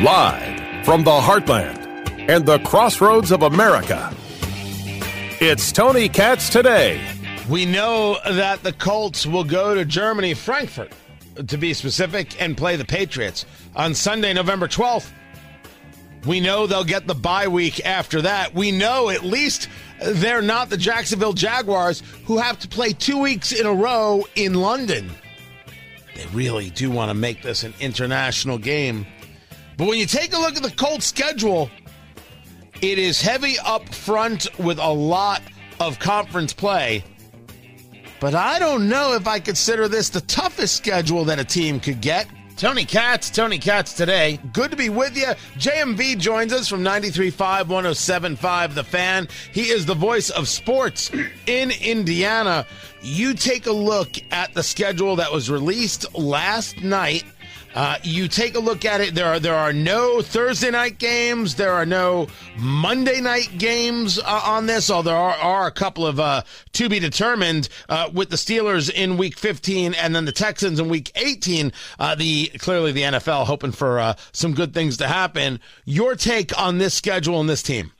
Live from the heartland and the crossroads of America, it's Tony Katz today. We know that the Colts will go to Germany, Frankfurt, to be specific, and play the Patriots on Sunday, November 12th. We know they'll get the bye week after that. We know at least they're not the Jacksonville Jaguars who have to play two weeks in a row in London. They really do want to make this an international game. But when you take a look at the Colts schedule, it is heavy up front with a lot of conference play. But I don't know if I consider this the toughest schedule that a team could get. Tony Katz, Tony Katz today. Good to be with you. JMV joins us from 93.5, 107.5, The Fan. He is the voice of sports in Indiana. You take a look at the schedule that was released last night uh, you take a look at it. There are there are no Thursday night games. There are no Monday night games uh, on this. Although there are, are a couple of uh, to be determined uh, with the Steelers in Week 15 and then the Texans in Week 18. Uh, the clearly the NFL hoping for uh, some good things to happen. Your take on this schedule and this team?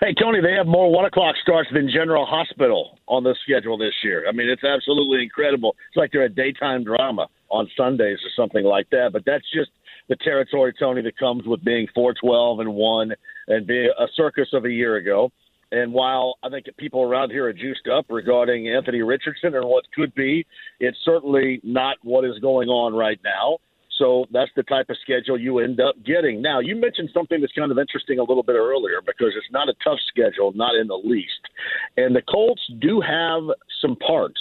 Hey Tony, they have more one o'clock starts than General Hospital on the schedule this year. I mean, it's absolutely incredible. It's like they're a daytime drama on Sundays or something like that. But that's just the territory, Tony, that comes with being 412 and 1 and being a circus of a year ago. And while I think people around here are juiced up regarding Anthony Richardson and what could be, it's certainly not what is going on right now. So that's the type of schedule you end up getting. Now, you mentioned something that's kind of interesting a little bit earlier because it's not a tough schedule, not in the least. And the Colts do have some parts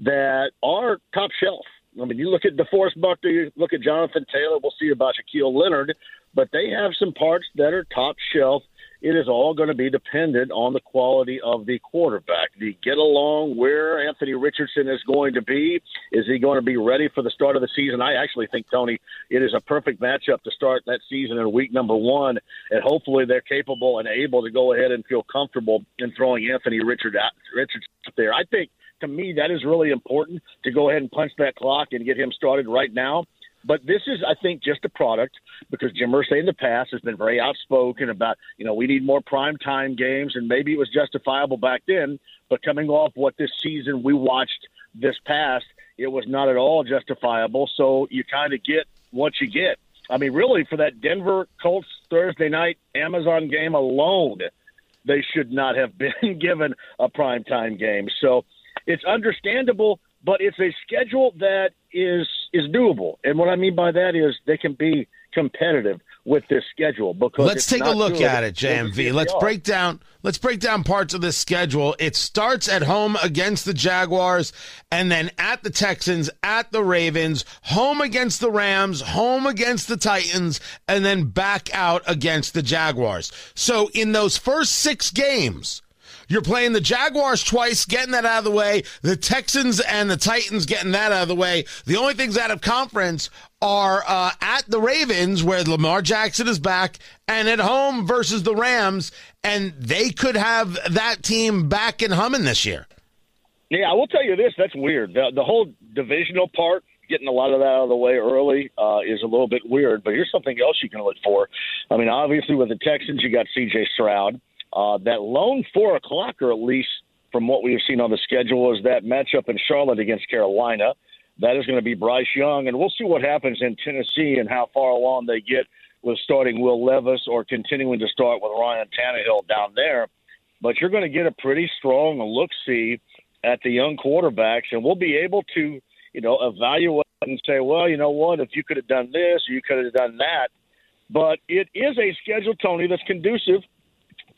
that are top shelf. I mean, you look at DeForest Buckner, you look at Jonathan Taylor, we'll see about Shaquille Leonard, but they have some parts that are top shelf. It is all going to be dependent on the quality of the quarterback. You get along where Anthony Richardson is going to be? Is he going to be ready for the start of the season? I actually think, Tony, it is a perfect matchup to start that season in week number one, and hopefully they're capable and able to go ahead and feel comfortable in throwing Anthony Richard out, Richardson there. I think to me, that is really important to go ahead and punch that clock and get him started right now. But this is, I think, just a product because Jim Irsay in the past has been very outspoken about, you know, we need more prime time games, and maybe it was justifiable back then. But coming off what this season we watched this past, it was not at all justifiable. So you kind of get what you get. I mean, really, for that Denver Colts Thursday night Amazon game alone, they should not have been given a prime time game. So it's understandable, but it's a schedule that is is doable. And what I mean by that is they can be competitive with this schedule because let's take a look at it jmv let's break down let's break down parts of this schedule. It starts at home against the jaguars and then at the texans at the ravens home against the rams home against the titans and then back out against the jaguars. So in those first six games you're playing the Jaguars twice, getting that out of the way. The Texans and the Titans getting that out of the way. The only things out of conference are uh, at the Ravens, where Lamar Jackson is back, and at home versus the Rams, and they could have that team back and humming this year. Yeah, I will tell you this. That's weird. The, the whole divisional part, getting a lot of that out of the way early, uh, is a little bit weird. But here's something else you can look for. I mean, obviously with the Texans, you got C.J. Stroud. Uh, that lone four o'clock, or at least from what we have seen on the schedule, is that matchup in Charlotte against Carolina. That is going to be Bryce Young, and we'll see what happens in Tennessee and how far along they get with starting Will Levis or continuing to start with Ryan Tannehill down there. But you're going to get a pretty strong look see at the young quarterbacks, and we'll be able to, you know, evaluate and say, well, you know what, if you could have done this, you could have done that. But it is a schedule, Tony, that's conducive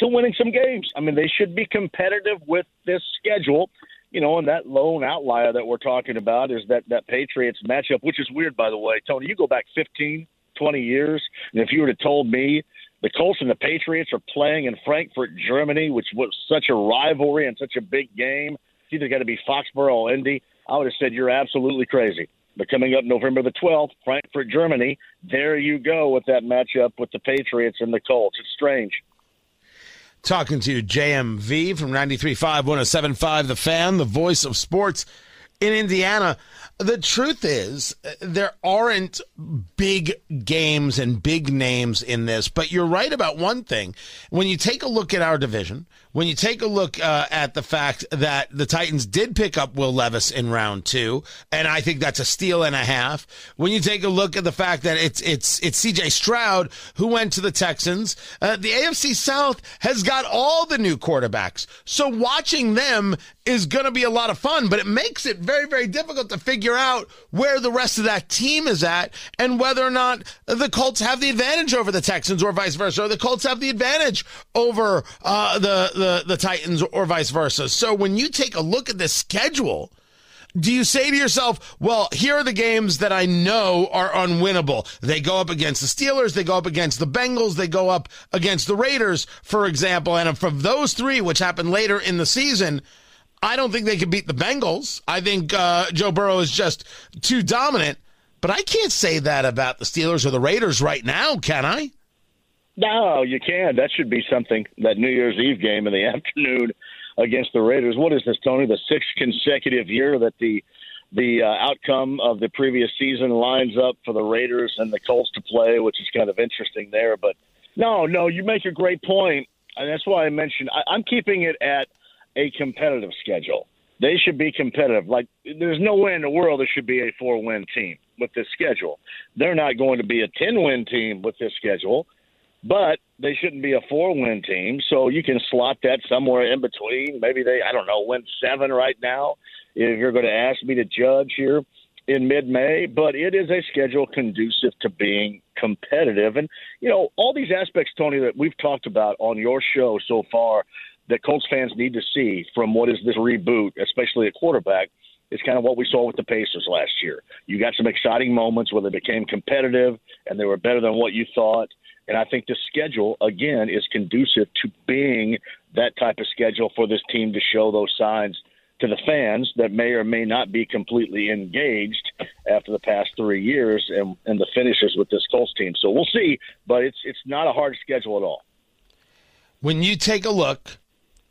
to winning some games. I mean, they should be competitive with this schedule. You know, and that lone outlier that we're talking about is that that Patriots matchup, which is weird, by the way. Tony, you go back 15, 20 years, and if you would have told me the Colts and the Patriots are playing in Frankfurt, Germany, which was such a rivalry and such a big game, it's either got to be Foxborough or Indy, I would have said you're absolutely crazy. But coming up November the 12th, Frankfurt, Germany, there you go with that matchup with the Patriots and the Colts. It's strange. Talking to JMV from 93.5, 107.5, The Fan, the voice of sports in Indiana. the truth is, uh, there aren't big games and big names in this, but you're right about one thing. When you take a look at our division, when you take a look uh, at the fact that the Titans did pick up Will Levis in round two, and I think that's a steal and a half. When you take a look at the fact that it's it's it's C.J. Stroud who went to the Texans, uh, the AFC South has got all the new quarterbacks, so watching them is going to be a lot of fun. But it makes it very very difficult to figure out where the rest of that team is at and whether or not the Colts have the advantage over the Texans or vice versa, or the Colts have the advantage over uh, the, the the, the Titans or vice versa. So when you take a look at the schedule, do you say to yourself, well, here are the games that I know are unwinnable? They go up against the Steelers, they go up against the Bengals, they go up against the Raiders, for example. And from those three, which happened later in the season, I don't think they can beat the Bengals. I think uh, Joe Burrow is just too dominant. But I can't say that about the Steelers or the Raiders right now, can I? No, you can. That should be something. That New Year's Eve game in the afternoon against the Raiders. What is this, Tony? The sixth consecutive year that the the uh, outcome of the previous season lines up for the Raiders and the Colts to play, which is kind of interesting there. But no, no, you make a great point, and that's why I mentioned I, I'm keeping it at a competitive schedule. They should be competitive. Like there's no way in the world there should be a four win team with this schedule. They're not going to be a ten win team with this schedule but they shouldn't be a four win team. So you can slot that somewhere in between. Maybe they, I don't know, win seven right now. If you're going to ask me to judge here in mid May, but it is a schedule conducive to being competitive. And, you know, all these aspects, Tony, that we've talked about on your show so far that Colts fans need to see from what is this reboot, especially at quarterback. Is kind of what we saw with the Pacers last year. You got some exciting moments where they became competitive and they were better than what you thought. And I think the schedule, again, is conducive to being that type of schedule for this team to show those signs to the fans that may or may not be completely engaged after the past three years and, and the finishes with this Colts team. So we'll see, but it's it's not a hard schedule at all. When you take a look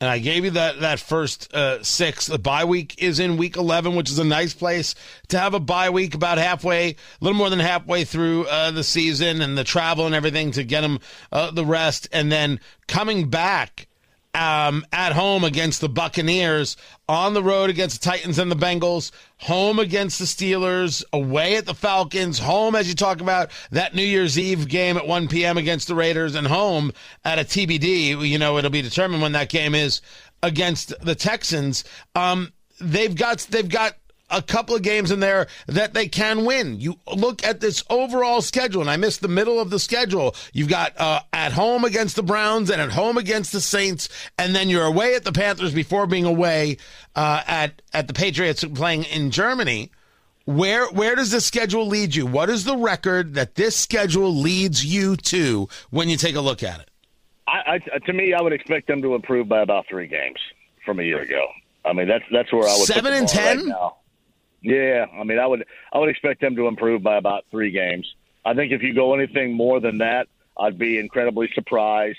and I gave you that that first uh, six. The bye week is in week eleven, which is a nice place to have a bye week about halfway, a little more than halfway through uh, the season, and the travel and everything to get them uh, the rest, and then coming back um, at home against the Buccaneers, on the road against the Titans and the Bengals, home against the Steelers, away at the Falcons, home as you talk about that New Year's Eve game at 1 p.m. against the Raiders, and home at a TBD. You know, it'll be determined when that game is against the Texans. Um, they've got they've got a couple of games in there that they can win. You look at this overall schedule, and I missed the middle of the schedule. You've got uh, at home against the Browns and at home against the Saints, and then you're away at the Panthers before being away uh, at at the Patriots playing in Germany. Where where does this schedule lead you? What is the record that this schedule leads you to when you take a look at it? I, I, to me, I would expect them to improve by about three games from a year ago. I mean, that's that's where I would seven and ten. Right now. Yeah, I mean, I would I would expect them to improve by about three games. I think if you go anything more than that, I'd be incredibly surprised.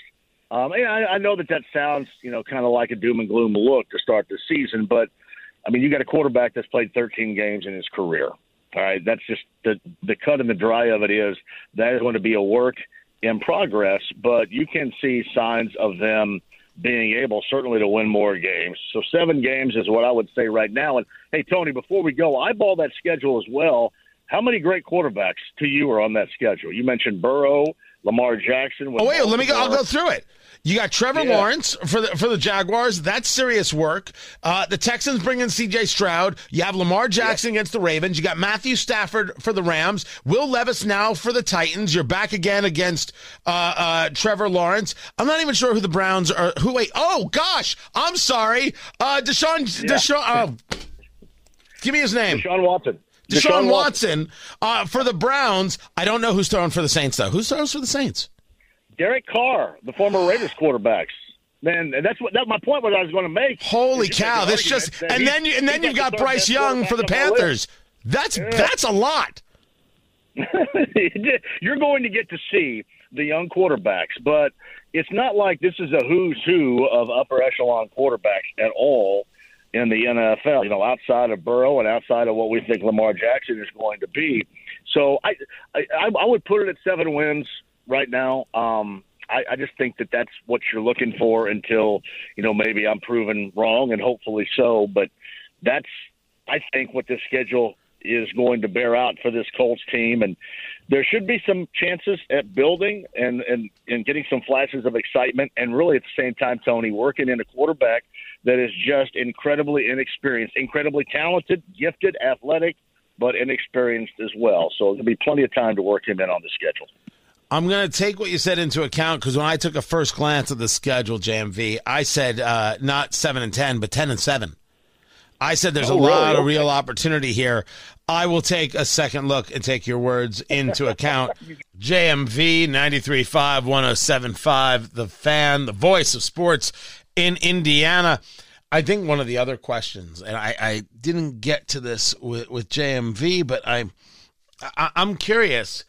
Um, and I, I know that that sounds, you know, kind of like a doom and gloom look to start the season, but I mean, you got a quarterback that's played 13 games in his career. All right, that's just the the cut and the dry of it is that is going to be a work in progress, but you can see signs of them being able certainly to win more games. So seven games is what I would say right now. And hey, Tony, before we go, eyeball that schedule as well. How many great quarterbacks to you are on that schedule? You mentioned Burrow, Lamar Jackson. Oh wait, let me go. I'll go through it. You got Trevor yeah. Lawrence for the for the Jaguars. That's serious work. Uh, the Texans bring in C.J. Stroud. You have Lamar Jackson yeah. against the Ravens. You got Matthew Stafford for the Rams. Will Levis now for the Titans. You're back again against uh, uh, Trevor Lawrence. I'm not even sure who the Browns are. Who? Wait. Oh gosh, I'm sorry. Uh, Deshaun. Yeah. Deshaun. Oh, give me his name. Deshaun Watson. Deshaun, Deshaun Watson, Watson. Uh, for the Browns. I don't know who's throwing for the Saints though. Who's throwing for the Saints? Derek Carr, the former Raiders quarterbacks. Man, that's what that my point was I was going to make. Holy cow! This just and then you, and then you've got Bryce Young for the Panthers. That's yeah. that's a lot. You're going to get to see the young quarterbacks, but it's not like this is a who's who of upper echelon quarterbacks at all. in the NFL. You know, outside of Burrow and outside of what we think Lamar Jackson is going to be. So I I, I would put it at seven wins right now. Um, I, I just think that that's what you're looking for until you know maybe I'm proven wrong, and hopefully so. But that's I think what this schedule is going to bear out for this Colts team, and there should be some chances at building and and and getting some flashes of excitement, and really at the same time, Tony working in a quarterback that is just incredibly inexperienced, incredibly talented, gifted, athletic, but inexperienced as well. So there'll be plenty of time to work him in on the schedule. I'm going to take what you said into account because when I took a first glance at the schedule, JMV, I said uh, not seven and ten, but ten and seven. I said there's oh, a lot really? of real opportunity here. I will take a second look and take your words into account. JMV 93.5, 107.5, the fan, the voice of sports in Indiana. I think one of the other questions, and I, I didn't get to this with, with JMV, but I, I I'm curious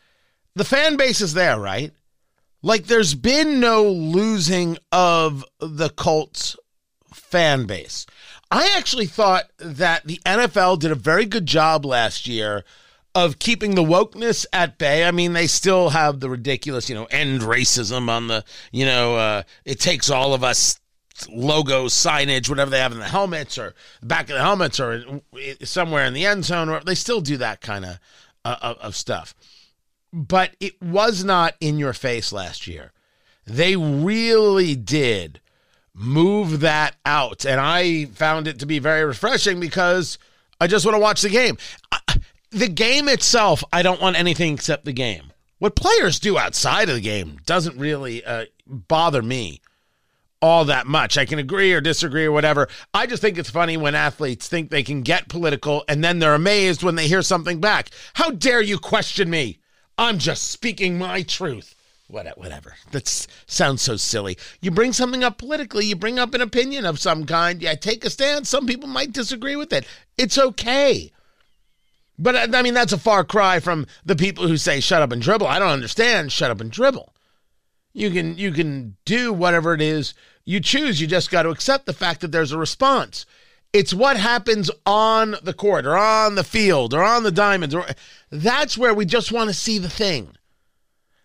the fan base is there, right? Like there's been no losing of the Colts fan base. I actually thought that the NFL did a very good job last year of keeping the wokeness at bay. I mean, they still have the ridiculous, you know, end racism on the, you know, uh, it takes all of us logo signage, whatever they have in the helmets or back of the helmets or somewhere in the end zone, or they still do that kind of uh, of stuff but it was not in your face last year. They really did move that out. And I found it to be very refreshing because I just want to watch the game. The game itself, I don't want anything except the game. What players do outside of the game doesn't really uh, bother me all that much. I can agree or disagree or whatever. I just think it's funny when athletes think they can get political and then they're amazed when they hear something back. How dare you question me? I'm just speaking my truth. Whatever. That sounds so silly. You bring something up politically, you bring up an opinion of some kind, yeah, take a stand. Some people might disagree with it. It's okay. But uh, I mean, that's a far cry from the people who say shut up and dribble. I don't understand shut up and dribble. You can you can do whatever it is you choose. You just got to accept the fact that there's a response. It's what happens on the court or on the field or on the diamonds. Or, that's where we just want to see the thing.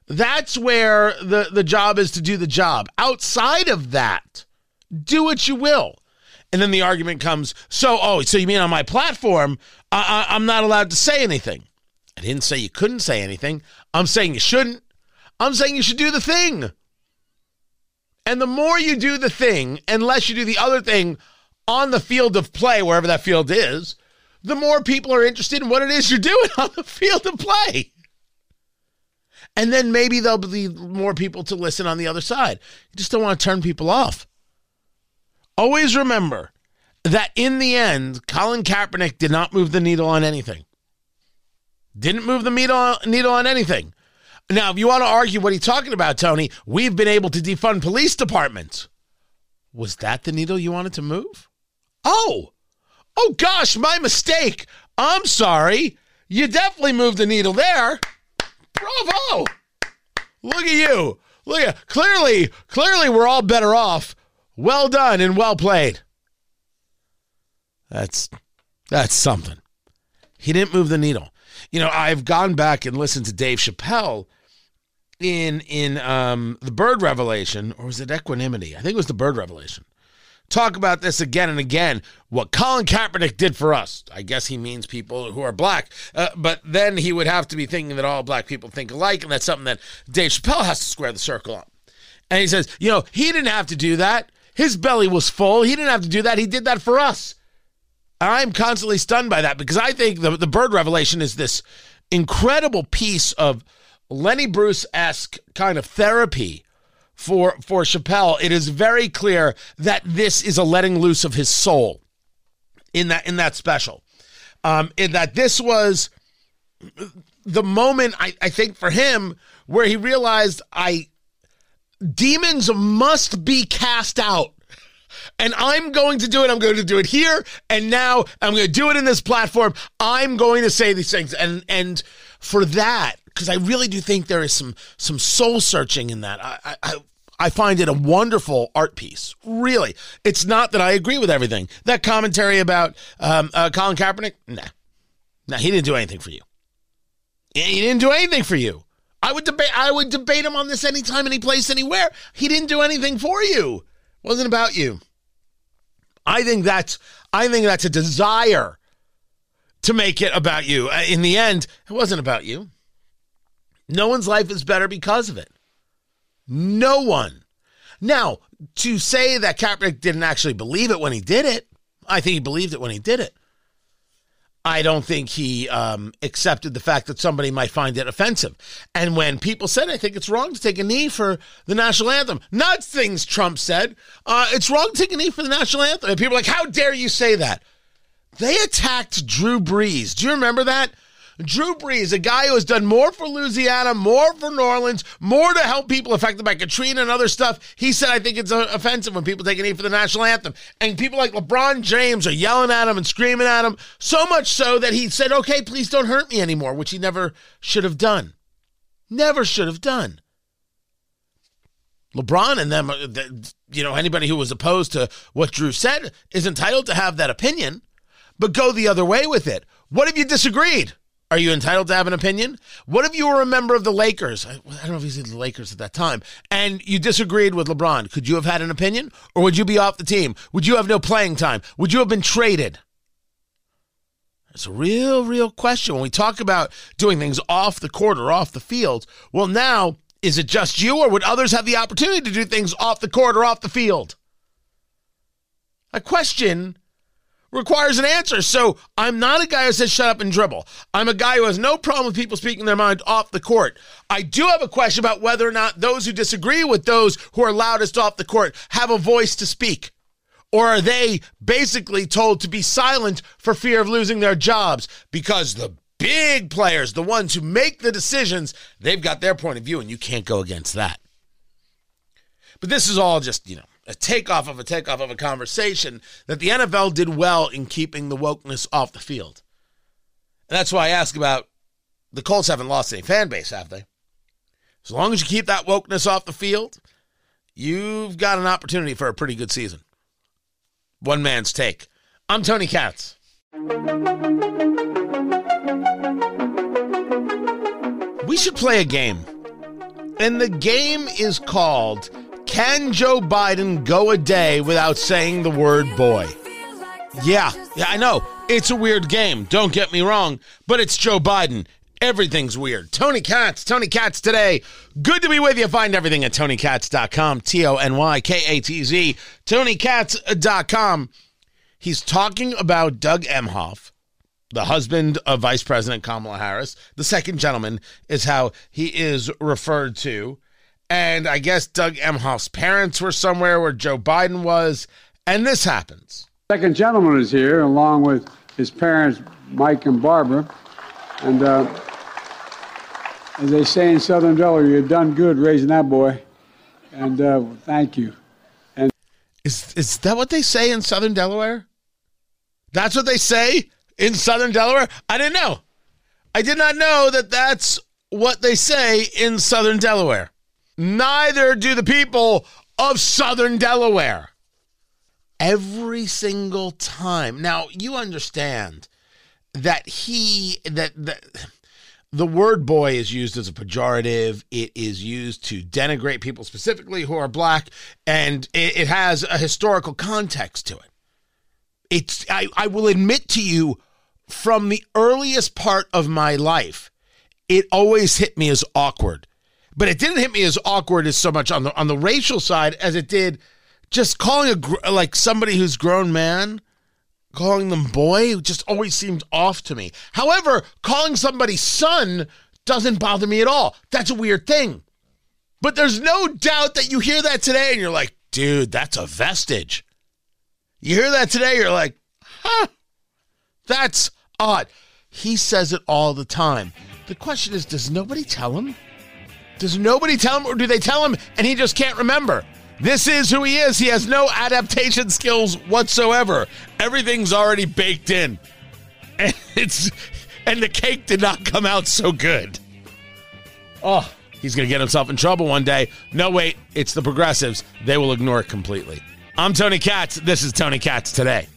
That's where the, the job is to do the job. Outside of that, do what you will. And then the argument comes so, oh, so you mean on my platform, I, I, I'm not allowed to say anything? I didn't say you couldn't say anything. I'm saying you shouldn't. I'm saying you should do the thing. And the more you do the thing, unless you do the other thing on the field of play, wherever that field is, the more people are interested in what it is you're doing on the field of play. And then maybe there'll be more people to listen on the other side. You just don't want to turn people off. Always remember that in the end, Colin Kaepernick did not move the needle on anything. Didn't move the needle needle on anything. Now, if you want to argue what he's talking about, Tony, we've been able to defund police departments. Was that the needle you wanted to move? Oh, oh gosh, my mistake. I'm sorry. You definitely moved the needle there. Bravo. Look at you. Look at clearly, clearly we're all better off. Well done and well played. That's that's something. He didn't move the needle. You know, I've gone back and listened to Dave Chappelle in in um the bird revelation, or was it equanimity? I think it was the bird revelation talk about this again and again. What Colin Kaepernick did for us. I guess he means people who are black. Uh, but then he would have to be thinking that all black people think alike. And that's something that Dave Chappelle has to square the circle on. And he says, you know, he didn't have to do that. His belly was full. He didn't have to do that. He did that for us. I'm constantly stunned by that because I think the, the bird revelation is this incredible piece of Lenny Bruce esque kind of therapy for for Chappelle, it is very clear that this is a letting loose of his soul in that in that special. Um, in that this was the moment I, I think for him where he realized I demons must be cast out. And I'm going to do it. I'm going to do it here and now. I'm going to do it in this platform. I'm going to say these things. And and for that, because I really do think there is some some soul searching in that. I, I I find it a wonderful art piece. Really, it's not that I agree with everything. That commentary about um, uh, Colin Kaepernick, nah, nah, he didn't do anything for you. He didn't do anything for you. I would debate. I would debate him on this anytime, any place, anywhere. He didn't do anything for you. It wasn't about you. I think that's. I think that's a desire to make it about you. Uh, in the end, it wasn't about you. No one's life is better because of it. No one. Now, to say that Kaepernick didn't actually believe it when he did it, I think he believed it when he did it. I don't think he um, accepted the fact that somebody might find it offensive. And when people said, I think it's wrong to take a knee for the national anthem, not things Trump said, uh, it's wrong to take a knee for the national anthem. And people are like, how dare you say that? They attacked Drew Brees. Do you remember that? Drew Brees, a guy who has done more for Louisiana, more for New Orleans, more to help people affected by Katrina and other stuff. He said, I think it's uh, offensive when people take a knee for the national anthem. And people like LeBron James are yelling at him and screaming at him, so much so that he said, okay, please don't hurt me anymore, which he never should have done. Never should have done. LeBron and them, uh, you know, anybody who was opposed to what Drew said is entitled to have that opinion, but go the other way with it. What if you disagreed? Are you entitled to have an opinion? What if you were a member of the Lakers? I, I don't know if he's in the Lakers at that time, and you disagreed with LeBron. Could you have had an opinion, or would you be off the team? Would you have no playing time? Would you have been traded? It's a real, real question. When we talk about doing things off the court or off the field, well, now, is it just you, or would others have the opportunity to do things off the court or off the field? A question requires an answer. So I'm not a guy who says shut up and dribble. I'm a guy who has no problem with people speaking their mind off the court. I do have a question about whether or not those who disagree with those who are loudest off the court have a voice to speak. Or are they basically told to be silent for fear of losing their jobs? Because the big players, the ones who make the decisions, they've got their point of view, and you can't go against that. But this is all just, you know, a takeoff of a takeoff of a conversation that the NFL did well in keeping the wokeness off the field. And that's why I ask about the Colts haven't lost any fan base, have they? As long as you keep that wokeness off the field, you've got an opportunity for a pretty good season. One man's take. I'm Tony Katz. We should play a game. And the game is called can Joe Biden go a day without saying the word boy? Yeah, yeah, I know. It's a weird game. Don't get me wrong, but it's Joe Biden. Everything's weird. Tony Katz, Tony Katz today. Good to be with you. Find everything at tonykatz.com. T O N Y K A T Z. Tonykatz.com. He's talking about Doug Emhoff, the husband of Vice President Kamala Harris. The second gentleman is how he is referred to. And I guess Doug Emhoff's parents were somewhere where Joe Biden was. And this happens. Second gentleman is here, along with his parents, Mike and Barbara. And uh, as they say in Southern Delaware, you've done good raising that boy. And uh, thank you. And is is that what they say in Southern Delaware? That's what they say in Southern Delaware. I didn't know. I did not know that that's what they say in Southern Delaware. Neither do the people of Southern Delaware. Every single time. Now, you understand that he, that, that the word boy is used as a pejorative. It is used to denigrate people specifically who are black, and it, it has a historical context to it. It's, I, I will admit to you, from the earliest part of my life, it always hit me as awkward but it didn't hit me as awkward as so much on the on the racial side as it did just calling a like somebody who's grown man calling them boy just always seemed off to me. However calling somebody son doesn't bother me at all. That's a weird thing. But there's no doubt that you hear that today and you're like dude that's a vestige. You hear that today you're like huh that's odd. He says it all the time. The question is does nobody tell him does nobody tell him, or do they tell him and he just can't remember? This is who he is. He has no adaptation skills whatsoever. Everything's already baked in. And it's and the cake did not come out so good. Oh, he's going to get himself in trouble one day. No, wait, it's the progressives. They will ignore it completely. I'm Tony Katz. This is Tony Katz today.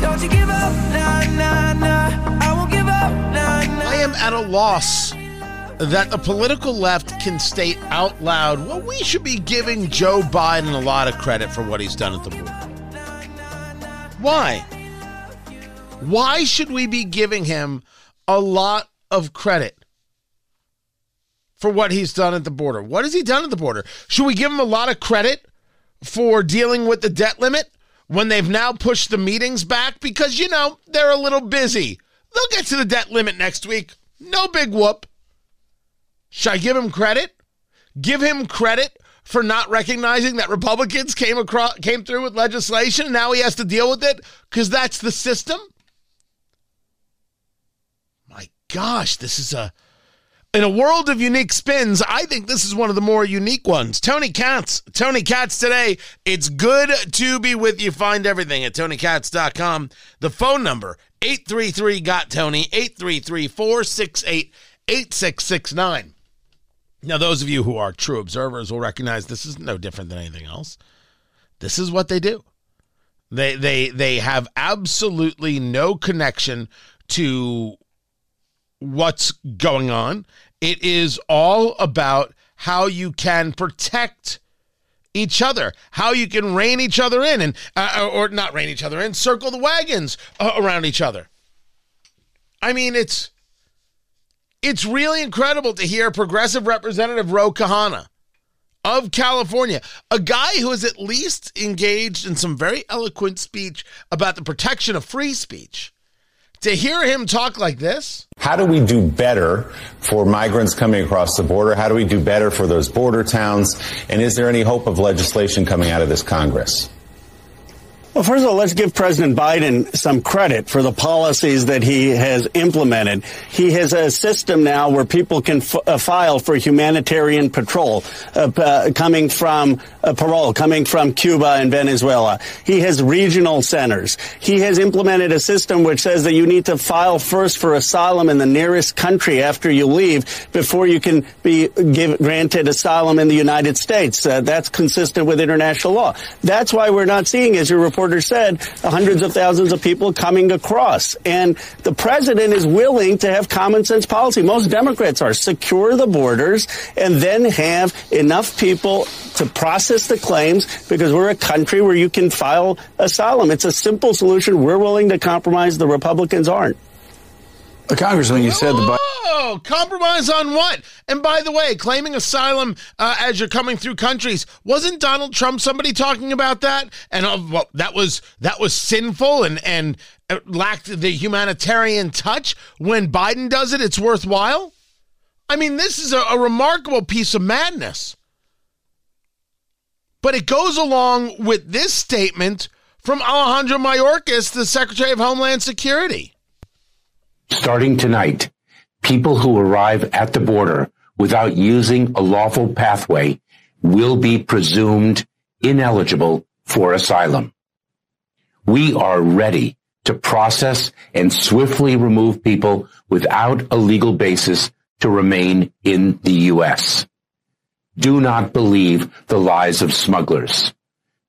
Don't you give up, nah, nah, nah. At a loss that the political left can state out loud, well, we should be giving Joe Biden a lot of credit for what he's done at the border. Why? Why should we be giving him a lot of credit for what he's done at the border? What has he done at the border? Should we give him a lot of credit for dealing with the debt limit when they've now pushed the meetings back? Because, you know, they're a little busy. They'll get to the debt limit next week. No big whoop. Should I give him credit? Give him credit for not recognizing that Republicans came across came through with legislation and now he has to deal with it because that's the system? My gosh, this is a in a world of unique spins, I think this is one of the more unique ones. Tony Katz, Tony Katz today. It's good to be with you. Find everything at tonykatz.com. The phone number 833 got Tony 833 468 8669. Now, those of you who are true observers will recognize this is no different than anything else. This is what they do. They they they have absolutely no connection to what's going on. It is all about how you can protect each other, how you can rein each other in, and uh, or not rein each other in, circle the wagons uh, around each other. I mean, it's it's really incredible to hear Progressive Representative Ro Khanna of California, a guy who is at least engaged in some very eloquent speech about the protection of free speech. To hear him talk like this, How do we do better for migrants coming across the border? How do we do better for those border towns? And is there any hope of legislation coming out of this Congress? Well, first of all, let's give President Biden some credit for the policies that he has implemented. He has a system now where people can f- uh, file for humanitarian patrol, uh, uh, coming from uh, parole, coming from Cuba and Venezuela. He has regional centers. He has implemented a system which says that you need to file first for asylum in the nearest country after you leave before you can be give, granted asylum in the United States. Uh, that's consistent with international law. That's why we're not seeing, as your reporter said, hundreds of thousands of people coming across. And the president is willing to have common sense policy. Most Democrats are secure the borders and then have enough people to process the claims because we're a country where you can file asylum. It's a simple solution. We're willing to compromise. The Republicans aren't. Uh, Congressman, you said the Oh, compromise on what? And by the way, claiming asylum uh, as you're coming through countries wasn't Donald Trump somebody talking about that? And uh, well, that was that was sinful and and uh, lacked the humanitarian touch. When Biden does it, it's worthwhile. I mean, this is a, a remarkable piece of madness. But it goes along with this statement from Alejandro Mayorkas, the Secretary of Homeland Security. Starting tonight, people who arrive at the border without using a lawful pathway will be presumed ineligible for asylum. We are ready to process and swiftly remove people without a legal basis to remain in the U.S. Do not believe the lies of smugglers.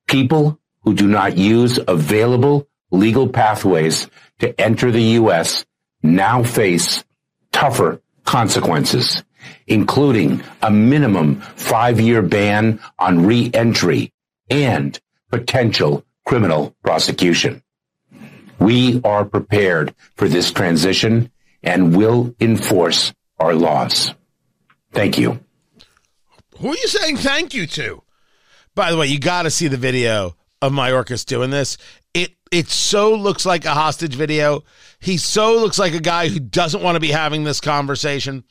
People who do not use available legal pathways to enter the U.S. now face tougher consequences, including a minimum five-year ban on re-entry and potential criminal prosecution. We are prepared for this transition and will enforce our laws. Thank you. Who are you saying thank you to? By the way, you got to see the video of Mayorkas doing this. It it so looks like a hostage video. He so looks like a guy who doesn't want to be having this conversation.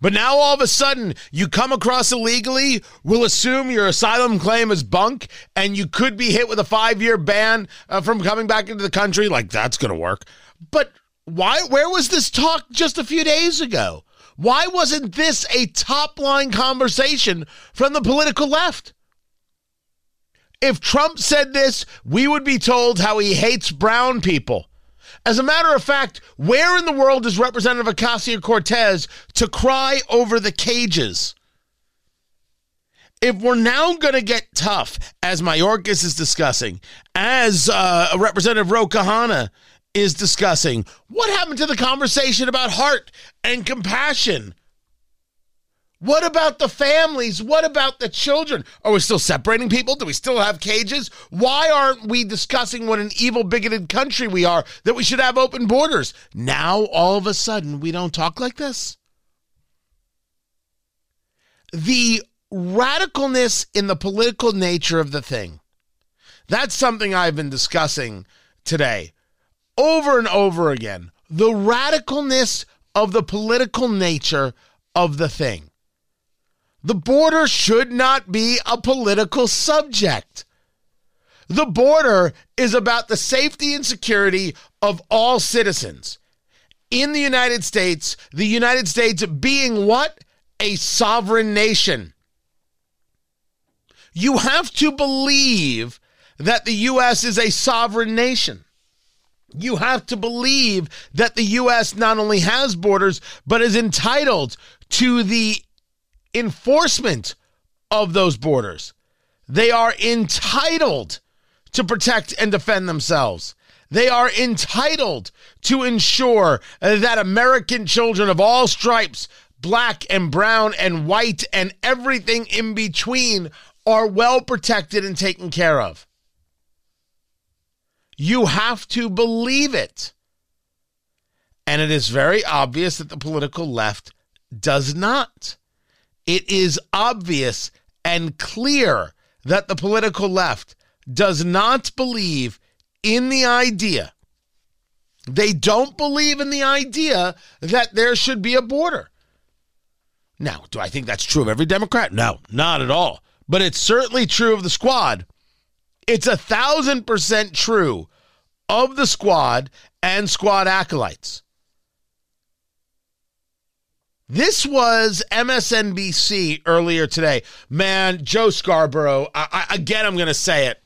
But now all of a sudden, you come across illegally, we'll assume your asylum claim is bunk, and you could be hit with a five year ban uh, from coming back into the country. Like, that's going to work. But why? Where was this talk just a few days ago? Why wasn't this a top line conversation from the political left? If Trump said this, we would be told how he hates brown people As a matter of fact, where in the world is Representative Ocasio Cortez to cry over the cages? If we're now going to get tough, as Mayorkas is discussing, as uh, Representative Ro is discussing, what happened to the conversation about heart and compassion? What about the families? What about the children? Are we still separating people? Do we still have cages? Why aren't we discussing what an evil, bigoted country we are that we should have open borders? Now, all of a sudden, we don't talk like this? The radicalness in the political nature of the thing. That's something I've been discussing today over and over again. The radicalness of the political nature of the thing. The border should not be a political subject. The border is about the safety and security of all citizens in the United States, the United States being what? A sovereign nation. You have to believe that the U.S. is a sovereign nation. You have to believe that the U.S. not only has borders, but is entitled to the enforcement of those borders. They are entitled to protect and defend themselves. They are entitled to ensure that American children of all stripes, black and brown and white and everything in between, are well protected and taken care of. You have to believe it. And it is very obvious that the political left does not it is obvious and clear that the political left does not believe in the idea. They don't believe in the idea that there should be a border. Now, do I think that's true of every Democrat? No, not at all. But it's certainly true of the squad. It's a thousand percent true of the squad and squad acolytes. This was MSNBC earlier today. Man, Joe Scarborough. I, I, again, I'm going to say it.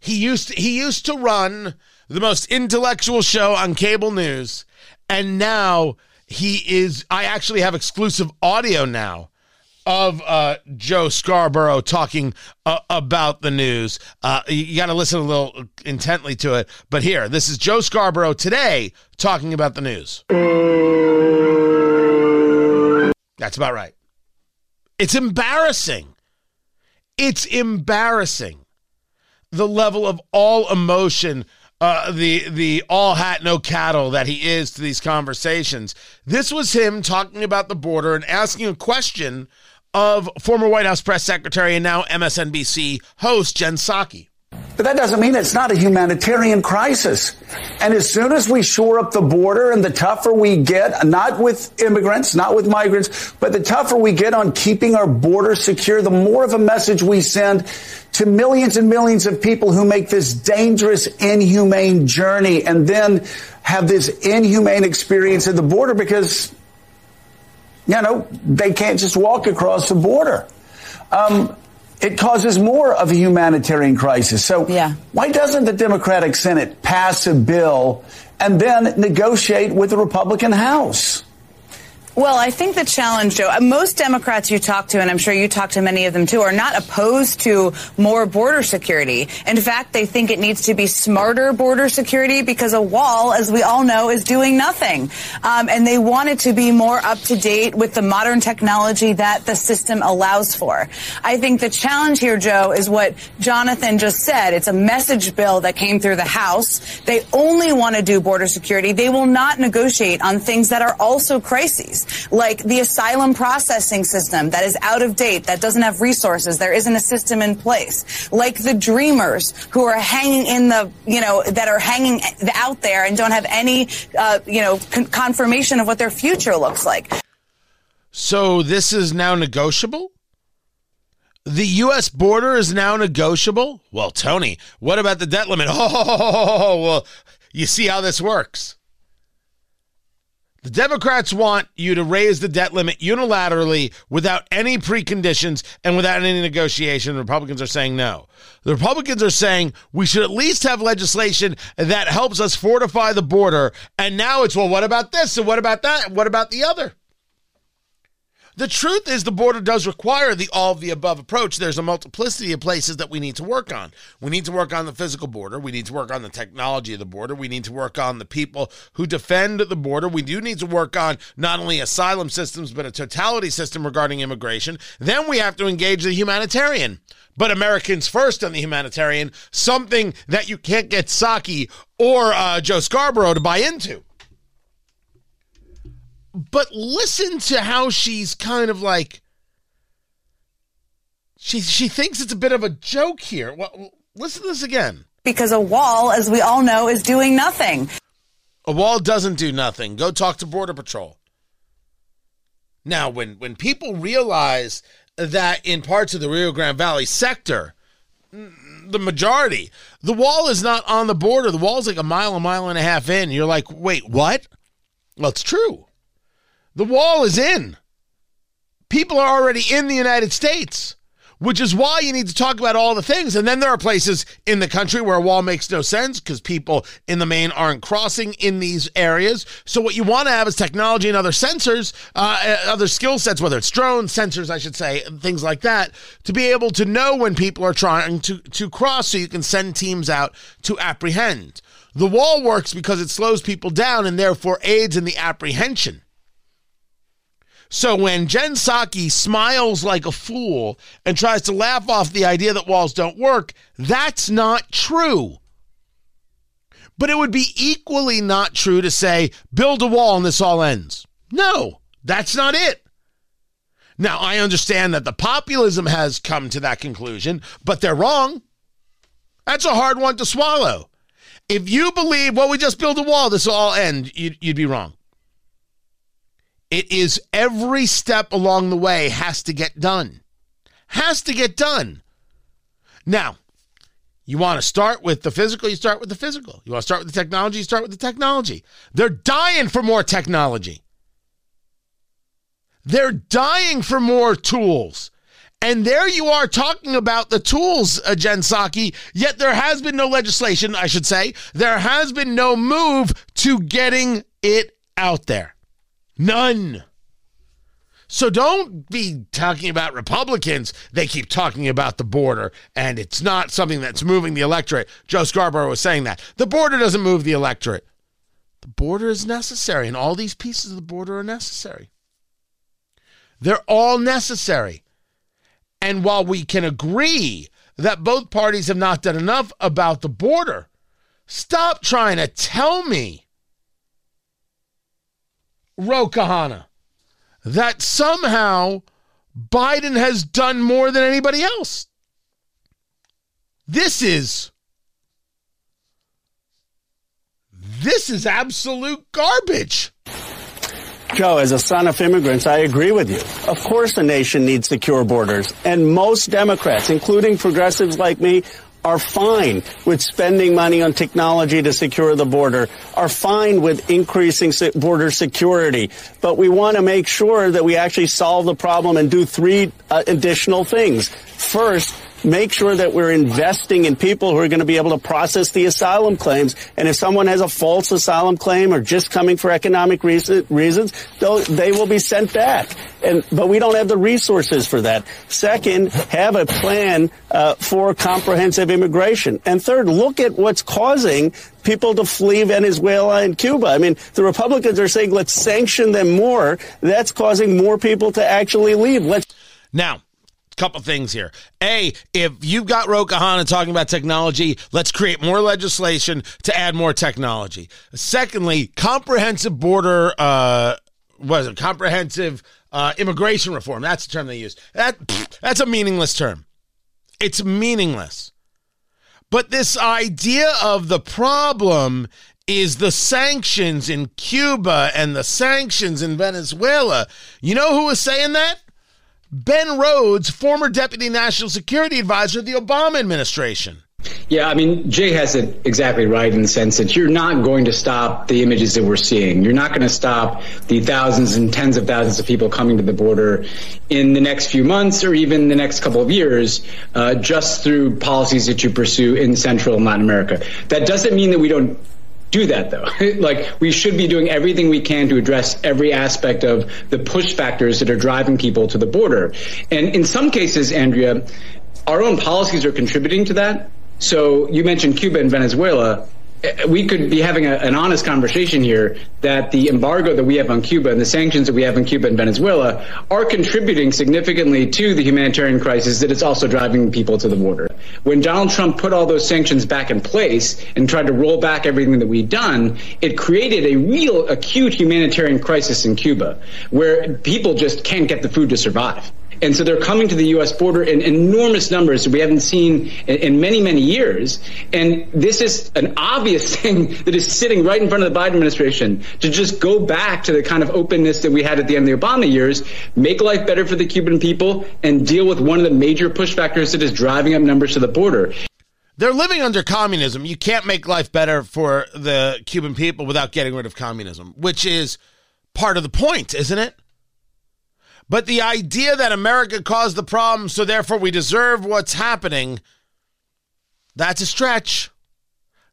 He used to, he used to run the most intellectual show on cable news, and now he is. I actually have exclusive audio now of uh, Joe Scarborough talking uh, about the news. Uh, you got to listen a little intently to it. But here, this is Joe Scarborough today talking about the news. That's about right. It's embarrassing. It's embarrassing. The level of all emotion, uh, the the all hat no cattle that he is to these conversations. This was him talking about the border and asking a question of former White House press secretary and now MSNBC host Jen Psaki. But that doesn't mean it's not a humanitarian crisis. And as soon as we shore up the border and the tougher we get, not with immigrants, not with migrants, but the tougher we get on keeping our border secure, the more of a message we send to millions and millions of people who make this dangerous, inhumane journey and then have this inhumane experience at the border because, you know, they can't just walk across the border. Um, it causes more of a humanitarian crisis. So yeah. why doesn't the Democratic Senate pass a bill and then negotiate with the Republican House? Well, I think the challenge, Joe, most Democrats you talk to, and I'm sure you talk to many of them too, are not opposed to more border security. In fact, they think it needs to be smarter border security because a wall, as we all know, is doing nothing. Um, and they want it to be more up to date with the modern technology that the system allows for. I think the challenge here, Joe, is what Jonathan just said. It's a message bill that came through the House. They only want to do border security. They will not negotiate on things that are also crises like the asylum processing system that is out of date, that doesn't have resources, there isn't a system in place, like the dreamers who are hanging in the, you know, that are hanging out there and don't have any, uh, you know, con- confirmation of what their future looks like. So this is now negotiable? The U.S. border is now negotiable? Well, Tony, what about the debt limit? Oh, well, you see how this works. The Democrats want you to raise the debt limit unilaterally without any preconditions and without any negotiation. The Republicans are saying no. The Republicans are saying we should at least have legislation that helps us fortify the border. And now it's, well, what about this? And what about that? And What about the other? The truth is, the border does require the all of the above approach. There's a multiplicity of places that we need to work on. We need to work on the physical border. We need to work on the technology of the border. We need to work on the people who defend the border. We do need to work on not only asylum systems, but a totality system regarding immigration. Then we have to engage the humanitarian. But Americans first on the humanitarian, something that you can't get Psaki or uh, Joe Scarborough to buy into but listen to how she's kind of like she she thinks it's a bit of a joke here. Well, listen to this again. Because a wall, as we all know, is doing nothing. A wall doesn't do nothing. Go talk to Border Patrol. Now, when when people realize that in parts of the Rio Grande Valley sector, mm, the majority, the wall is not on the border. The wall is like a mile, a mile and a half in. You're like, wait, what? Well, it's true. The wall is in. People are already in the United States, which is why you need to talk about all the things. And then there are places in the country where a wall makes no sense because people in the main aren't crossing in these areas. So what you want to have is technology and other sensors, uh, uh other skill sets, whether it's drones, sensors, I should say, and things like that, to be able to know when people are trying to, to cross so you can send teams out to apprehend. The wall works because it slows people down and therefore aids in the apprehension. So when Jen Psaki smiles like a fool and tries to laugh off the idea that walls don't work, that's not true. But it would be equally not true to say, build a wall and this all ends. No, that's not it. Now, I understand that the populism has come to that conclusion, but they're wrong. That's a hard one to swallow. If you believe, well, we just build a wall, this will all end, you'd, you'd be wrong. It is every step along the way has to get done. Has to get done. Now, you want to start with the physical, you start with the physical. You want to start with the technology, you start with the technology. They're dying for more technology. They're dying for more tools. And there you are talking about the tools, uh, Jen Psaki, yet there has been no legislation, I should say. There has been no move to getting it out there. None. So don't be talking about Republicans. They keep talking about the border, and it's not something that's moving the electorate. Joe Scarborough was saying that. The border doesn't move the electorate. The border is necessary, and all these pieces of the border are necessary. They're all necessary. And while we can agree that both parties have not done enough about the border, stop trying to tell me Ro Khanna that somehow Biden has done more than anybody else. This is this is absolute garbage. Joe, as a son of immigrants, I agree with you. Of course a nation needs secure borders. And most Democrats, including progressives like me, are fine with spending money on technology to secure the border, are fine with increasing border security. But we want to make sure that we actually solve the problem and do three uh, additional things. First, make sure that we're investing in people who are going to be able to process the asylum claims. And if someone has a false asylum claim or just coming for economic reason, reasons, they will be sent back. And but we don't have the resources for that. Second, have a plan uh, for comprehensive immigration. And third, look at what's causing people to flee Venezuela and Cuba. I mean, the Republicans are saying let's sanction them more. That's causing more people to actually leave. Let's now couple things here. A, if you've got Ro Khanna talking about technology, let's create more legislation to add more technology. Secondly, comprehensive border, uh, was it comprehensive uh, immigration reform? That's the term they use. That that's a meaningless term. It's meaningless. But this idea of the problem is the sanctions in Cuba and the sanctions in Venezuela. You know who was saying that? Ben Rhodes, former deputy national security advisor of the Obama administration. Yeah, I mean, Jay has it exactly right in the sense that you're not going to stop the images that we're seeing. You're not going to stop the thousands and tens of thousands of people coming to the border in the next few months or even the next couple of years uh, just through policies that you pursue in Central and Latin America. That doesn't mean that we don't do that though. like we should be doing everything we can to address every aspect of the push factors that are driving people to the border. And in some cases, Andrea, our own policies are contributing to that. So you mentioned Cuba and Venezuela. We could be having a, an honest conversation here that the embargo that we have on Cuba and the sanctions that we have on Cuba and Venezuela are contributing significantly to the humanitarian crisis that is also driving people to the border. When Donald Trump put all those sanctions back in place and tried to roll back everything that we'd done, it created a real acute humanitarian crisis in Cuba where people just can't get the food to survive. And so they're coming to the U.S. border in enormous numbers that we haven't seen in, in, many, many years. And this is an obvious thing that is sitting right in front of the Biden administration to just go back to the kind of openness that we had at the end of the Obama years, make life better for the Cuban people, and deal with one of the major push factors that is driving up numbers to the border. They're living under communism. You can't make life better for the Cuban people without getting rid of communism, which is part of the point, isn't it? But the idea that America caused the problem, so therefore we deserve what's happening, that's a stretch.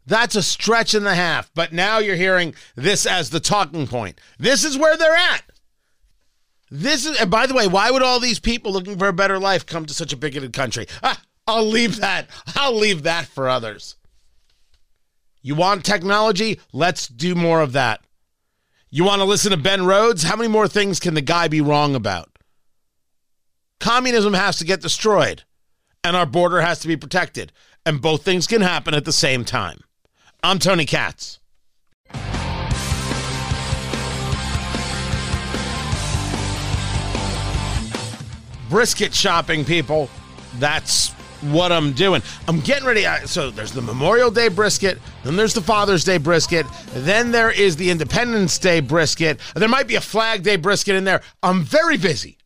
That's a stretch and a half. But now you're hearing this as the talking point. This is where they're at. This is, and by the way, why would all these people looking for a better life come to such a bigoted country? Ah, I'll leave that. I'll leave that for others. You want technology? Let's do more of that. You want to listen to Ben Rhodes? How many more things can the guy be wrong about? Communism has to get destroyed, and our border has to be protected. And both things can happen at the same time. I'm Tony Katz. Brisket shopping, people. That's what I'm doing. I'm getting ready. So there's the Memorial Day brisket, then there's the Father's Day brisket, then there is the Independence Day brisket. There might be a Flag Day brisket in there. I'm very busy.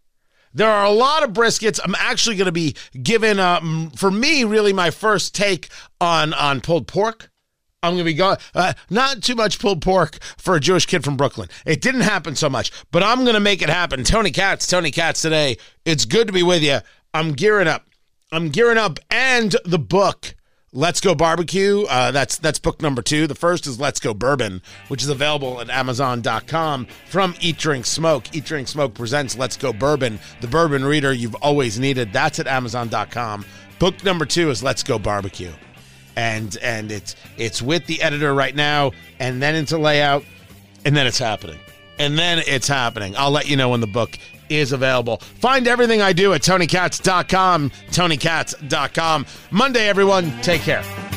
There are a lot of briskets. I'm actually going to be giving, um, for me, really my first take on on pulled pork. I'm going to be going, uh, not too much pulled pork for a Jewish kid from Brooklyn. It didn't happen so much, but I'm going to make it happen. Tony Katz, Tony Katz today. It's good to be with you. I'm gearing up. I'm gearing up, and the book Let's Go Barbecue. Uh, that's that's book number two. The first is Let's Go Bourbon, which is available at Amazon.com from Eat Drink Smoke. Eat Drink Smoke presents Let's Go Bourbon, the bourbon reader you've always needed. That's at Amazon.com. Book number two is Let's Go Barbecue, and and it's it's with the editor right now, and then into layout, and then it's happening, and then it's happening. I'll let you know when the book is available. Find everything I do at TonyKatz.com. TonyKatz.com. Monday, everyone. Take care.